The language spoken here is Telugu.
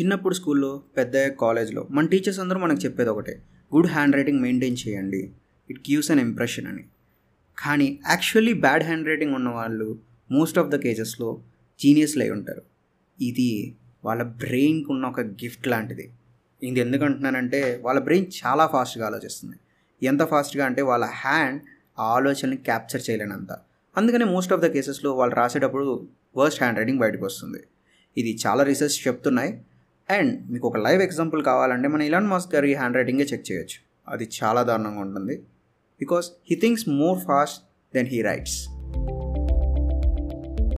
చిన్నప్పుడు స్కూల్లో పెద్ద కాలేజ్లో మన టీచర్స్ అందరూ మనకు చెప్పేది ఒకటే గుడ్ హ్యాండ్ రైటింగ్ మెయింటైన్ చేయండి. ఇట్ గివ్స్ అన్ ఇంప్రెషన్ అని. కానీ యాక్చువల్లీ బ్యాడ్ హ్యాండ్ రైటింగ్ ఉన్న వాళ్ళు మోస్ట్ ఆఫ్ ద కేసెస్లో జీనియస్లు అయి ఉంటారు. ఇది వాళ్ళ బ్రెయిన్కి ఉన్న ఒక గిఫ్ట్ లాంటిది. ఇది ఎందుకంటున్నానంటే వాళ్ళ బ్రెయిన్ చాలా ఫాస్ట్గా ఆలోచిస్తుంది. ఎంత ఫాస్ట్గా అంటే వాళ్ళ హ్యాండ్ ఆ ఆలోచనని క్యాప్చర్ చేయలేనంత. అందుకనే మోస్ట్ ఆఫ్ ద కేసెస్లో వాళ్ళు రాసేటప్పుడు వర్స్ట్ హ్యాండ్ రైటింగ్ బయటకు వస్తుంది. ఇది చాలా రీసెర్చ్ చెప్తున్నాయి. అండ్ మీకు ఒక లైవ్ ఎగ్జాంపుల్ కావాలంటే మన ఇలాన్ మాస్క్ గారి హ్యాండ్ రైటింగే చెక్ చేయొచ్చు. అది చాలా దారుణంగా ఉంటుంది. Because he thinks more fast then he writes.